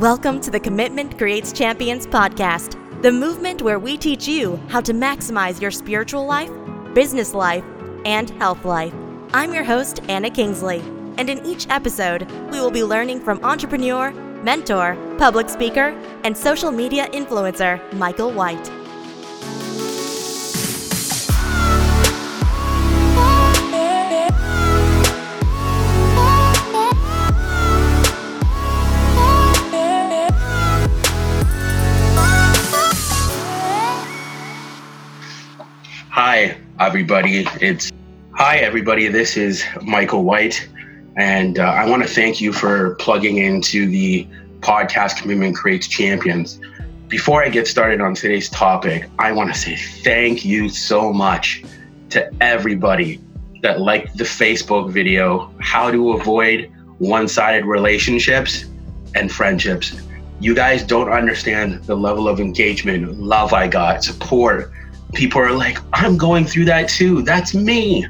Welcome to the Commitment Creates Champions podcast, the movement where we teach you how to maximize your spiritual life, business life, and health life. I'm your host, Anna Kingsley, and in each episode, we will be learning from entrepreneur, mentor, public speaker, and social media influencer Michael White. Everybody. It's hi, everybody. This is Michael White, and uh, I want to thank you for plugging into the podcast Commitment Creates Champions. Before I get started on today's topic, I want to say thank you so much to everybody that liked the Facebook video, How to Avoid One Sided Relationships and Friendships. You guys don't understand the level of engagement, love I got, support people are like, I'm going through that too. That's me.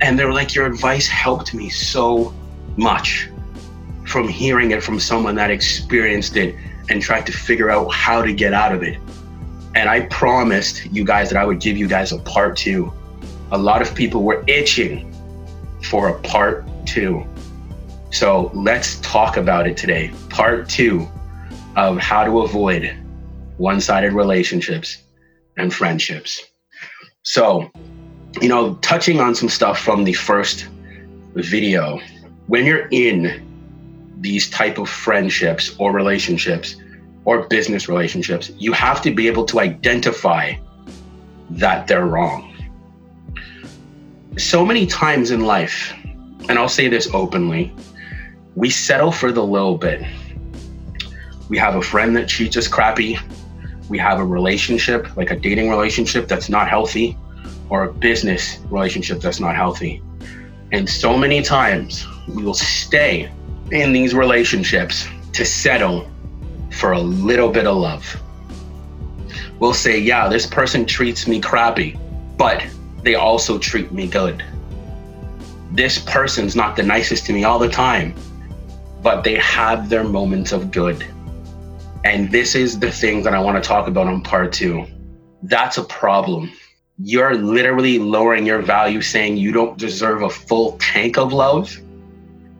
And they're like, Your advice helped me so much from hearing it from someone that experienced it and tried to figure out how to get out of it. And I promised you guys that I would give you guys a part two. A lot of people were itching for a part two. So let's talk about it today. Part two of how to avoid one sided relationships and friendships. So, you know, touching on some stuff from the first video, when you're in these type of friendships or relationships or business relationships, you have to be able to identify that they're wrong. So many times in life, and I'll say this openly, we settle for the little bit. We have a friend that treats us crappy we have a relationship, like a dating relationship that's not healthy, or a business relationship that's not healthy. And so many times we will stay in these relationships to settle for a little bit of love. We'll say, yeah, this person treats me crappy, but they also treat me good. This person's not the nicest to me all the time, but they have their moments of good. And this is the thing that I want to talk about on part two. That's a problem. You're literally lowering your value, saying you don't deserve a full tank of love.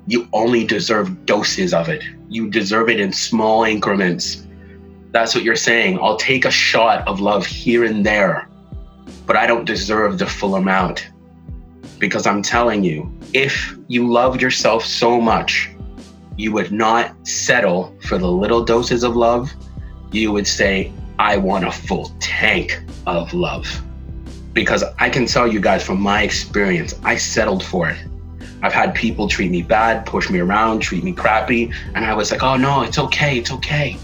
You only deserve doses of it. You deserve it in small increments. That's what you're saying. I'll take a shot of love here and there, but I don't deserve the full amount. Because I'm telling you, if you love yourself so much you would not settle for the little doses of love. You would say, I want a full tank of love. Because I can tell you guys from my experience, I settled for it. I've had people treat me bad, push me around, treat me crappy. And I was like, oh no, it's okay, it's okay.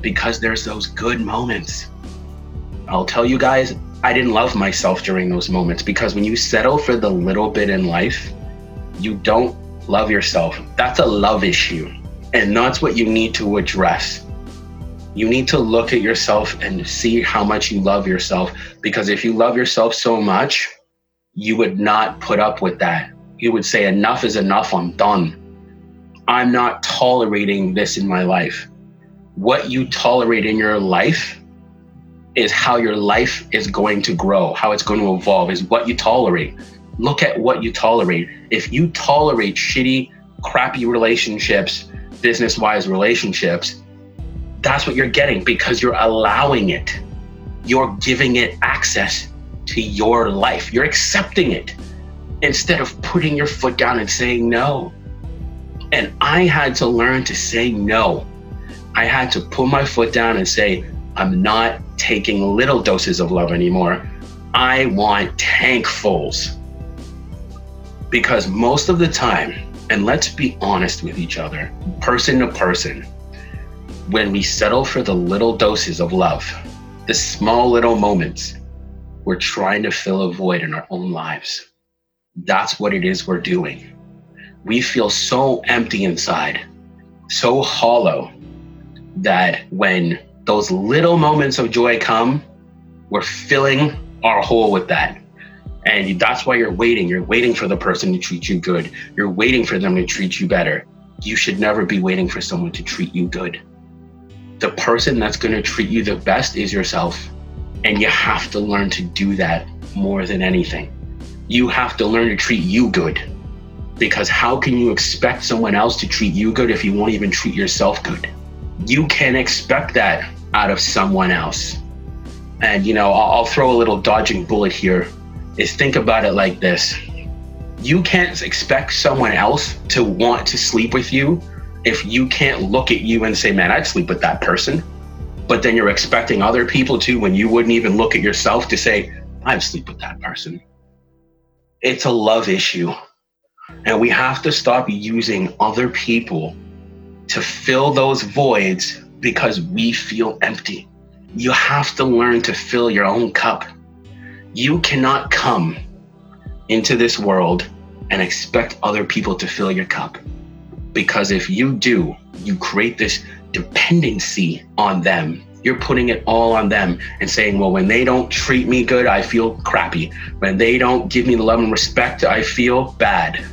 Because there's those good moments. I'll tell you guys, I didn't love myself during those moments because when you settle for the little bit in life, you don't love yourself. That's a love issue. And that's what you need to address. You need to look at yourself and see how much you love yourself. Because if you love yourself so much, you would not put up with that. You would say, enough is enough, I'm done. I'm not tolerating this in my life. What you tolerate in your life is how your life is going to grow, how it's going to evolve, is what you tolerate look at what you tolerate. If you tolerate shitty, crappy relationships, business wise relationships, that's what you're getting because you're allowing it. You're giving it access to your life. You're accepting it instead of putting your foot down and saying no. And I had to learn to say no. I had to put my foot down and say, I'm not taking little doses of love anymore. I want tankfuls. Because most of the time, and let's be honest with each other, person to person, when we settle for the little doses of love, the small little moments, we're trying to fill a void in our own lives. That's what it is we're doing. We feel so empty inside, so hollow, that when those little moments of joy come, we're filling our hole with that. And that's why you're waiting. You're waiting for the person to treat you good. You're waiting for them to treat you better. You should never be waiting for someone to treat you good. the person that's going to treat you the best is yourself. And you have to learn to do that more than anything. You have to learn to treat you good. Because how can you expect someone else to treat you good if you won't even treat yourself good? You can expect that out of someone else. And, you know, I'll, I'll throw a little dodging bullet here is think about it like this. You can't expect someone else to want to sleep with you if you can't look at you and say, man, I'd sleep with that person. But then you're expecting other people to when you wouldn't even look at yourself to say, I'd sleep with that person. It's a love issue. And we have to stop using other people to fill those voids because we feel empty. You have to learn to fill your own cup. You cannot come into this world and expect other people to fill your cup. Because if you do, you create this dependency on them. You're putting it all on them and saying, well, when they don't treat me good, I feel crappy. When they don't give me the love and respect, I feel bad.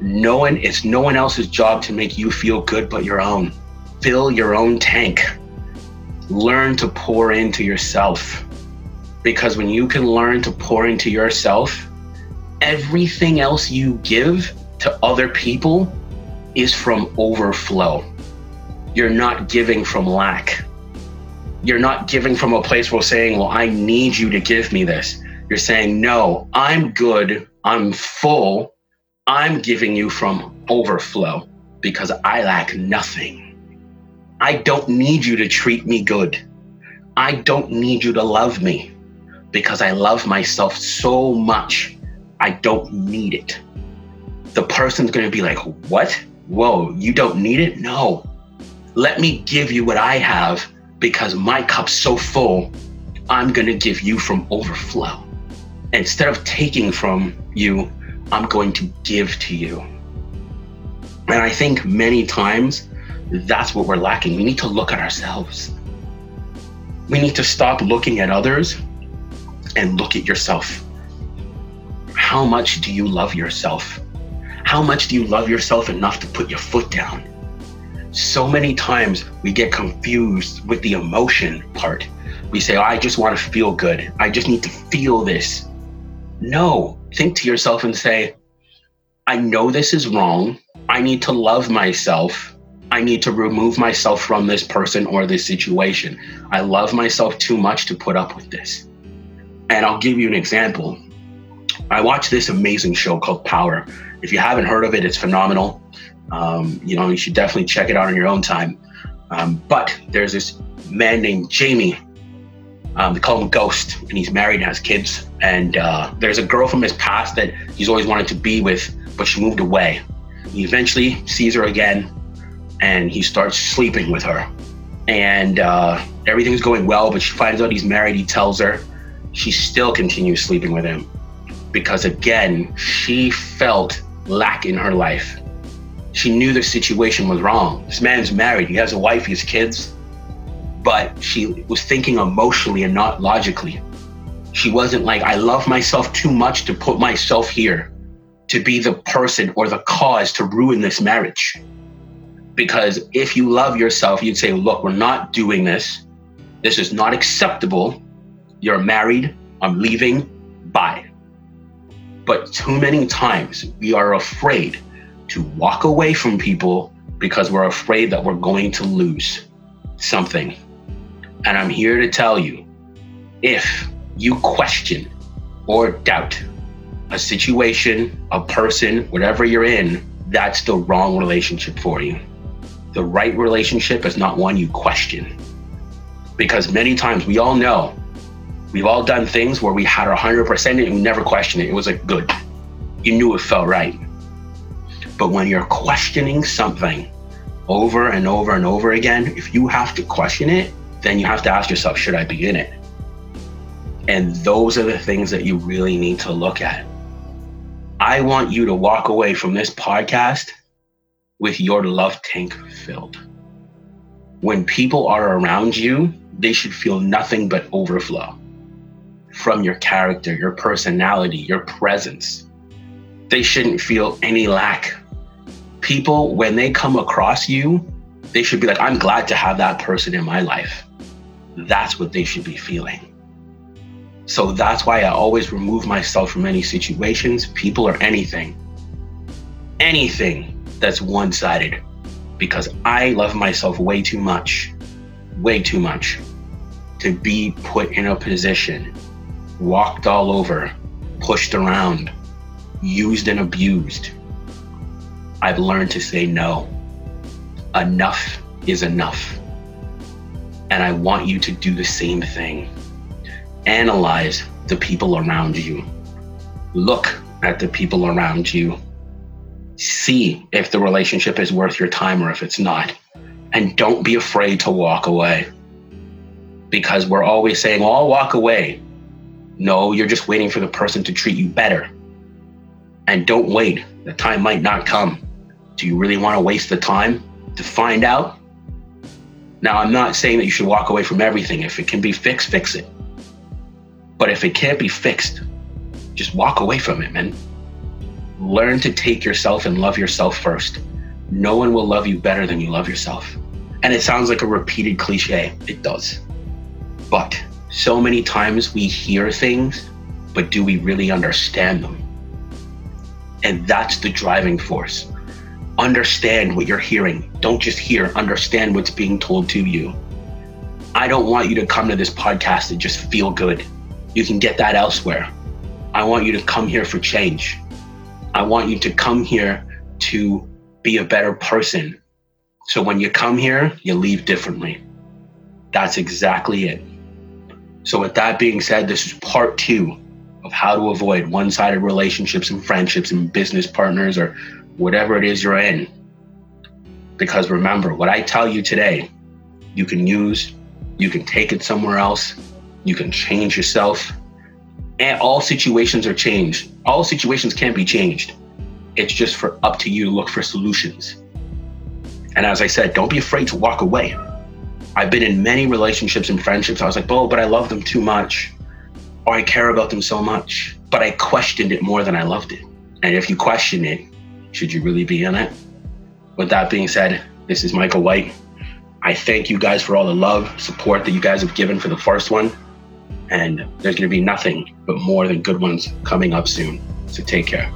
No one, it's no one else's job to make you feel good but your own. Fill your own tank. Learn to pour into yourself. Because when you can learn to pour into yourself, everything else you give to other people is from overflow. You're not giving from lack. You're not giving from a place where saying, Well, I need you to give me this. You're saying, No, I'm good. I'm full. I'm giving you from overflow because I lack nothing. I don't need you to treat me good. I don't need you to love me because I love myself so much. I don't need it. The person's going to be like, What? whoa, you don't need it? No. Let me give you what I have because my cup's so full, I'm going to give you from overflow. Instead of taking from you, I'm going to give to you. And I think many times that's what we're lacking. We need to look at ourselves. We need to stop looking at others and look at yourself. How much do you love yourself? How much do you love yourself enough to put your foot down? So many times we get confused with the emotion part. We say, oh, I just want to feel good. I just need to feel this. No, think to yourself and say, I know this is wrong. I need to love myself. I need to remove myself from this person or this situation. I love myself too much to put up with this. And I'll give you an example. I watched this amazing show called Power. If you haven't heard of it, it's phenomenal. Um, you know, you should definitely check it out on your own time. Um, but there's this man named Jamie. Um, they call him Ghost, and he's married and has kids. And uh, there's a girl from his past that he's always wanted to be with, but she moved away. He eventually sees her again, and he starts sleeping with her. And uh, everything's going well, but she finds out he's married. He tells her. She still continues sleeping with him because, again, she felt lack in her life. She knew the situation was wrong. This man's married, he has a wife, he has kids, but she was thinking emotionally and not logically. She wasn't like, I love myself too much to put myself here to be the person or the cause to ruin this marriage. Because if you love yourself, you'd say, Look, we're not doing this. This is not acceptable. You're married. I'm leaving. Bye. But too many times we are afraid to walk away from people because we're afraid that we're going to lose something. And I'm here to tell you if you question or doubt a situation, a person, whatever you're in, that's the wrong relationship for you. The right relationship is not one you question. Because many times we all know We've all done things where we had our 100% and we never questioned it. It was like good. You knew it felt right. But when you're questioning something over and over and over again, if you have to question it, then you have to ask yourself, should I be in it? And those are the things that you really need to look at. I want you to walk away from this podcast with your love tank filled. When people are around you, they should feel nothing but overflow from your character, your personality, your presence. They shouldn't feel any lack. People, when they come across you, They should be like, I'm glad to have that person in my life. That's what they should be feeling. So that's why I always remove myself from any situations, people, or anything. Anything that's one sided. Because I love myself way too much, way too much to be put in a position, walked all over, pushed around, used and abused. I've learned to say no. Enough is enough. And I want you to do the same thing. Analyze the people around you. Look at the people around you. See if the relationship is worth your time or if it's not. And don't be afraid to walk away. Because we're always saying, oh, I'll walk away. No, you're just waiting for the person to treat you better. And don't wait. The time might not come. Do you really want to waste the time to find out? Now, I'm not saying that you should walk away from everything. If it can be fixed, fix it. But if it can't be fixed, just walk away from it, man. Learn to take yourself and love yourself first. No one will love you better than you love yourself. And it sounds like a repeated cliche. It does. But so many times we hear things, but do we really understand them? And that's the driving force understand what you're hearing. Don't just hear, understand what's being told to you. I don't want you to come to this podcast and just feel good. You can get that elsewhere. I want you to come here for change. I want you to come here to be a better person. So when you come here, you leave differently. That's exactly it. So, with that being said, this is part two of how to avoid one sided relationships and friendships and business partners or whatever it is you're in. Because remember, what I tell you today, you can use, you can take it somewhere else, you can change yourself. And all situations are changed. All situations can be changed. It's just for up to you to look for solutions. And as I said, don't be afraid to walk away. I've been in many relationships and friendships. I was like, oh, but I love them too much. Or I care about them so much. But I questioned it more than I loved it. And if you question it, should you really be in it? With that being said, this is Michael White. I thank you guys for all the love, support that you guys have given for the first one. And there's going to be nothing but more than good ones coming up soon. So take care.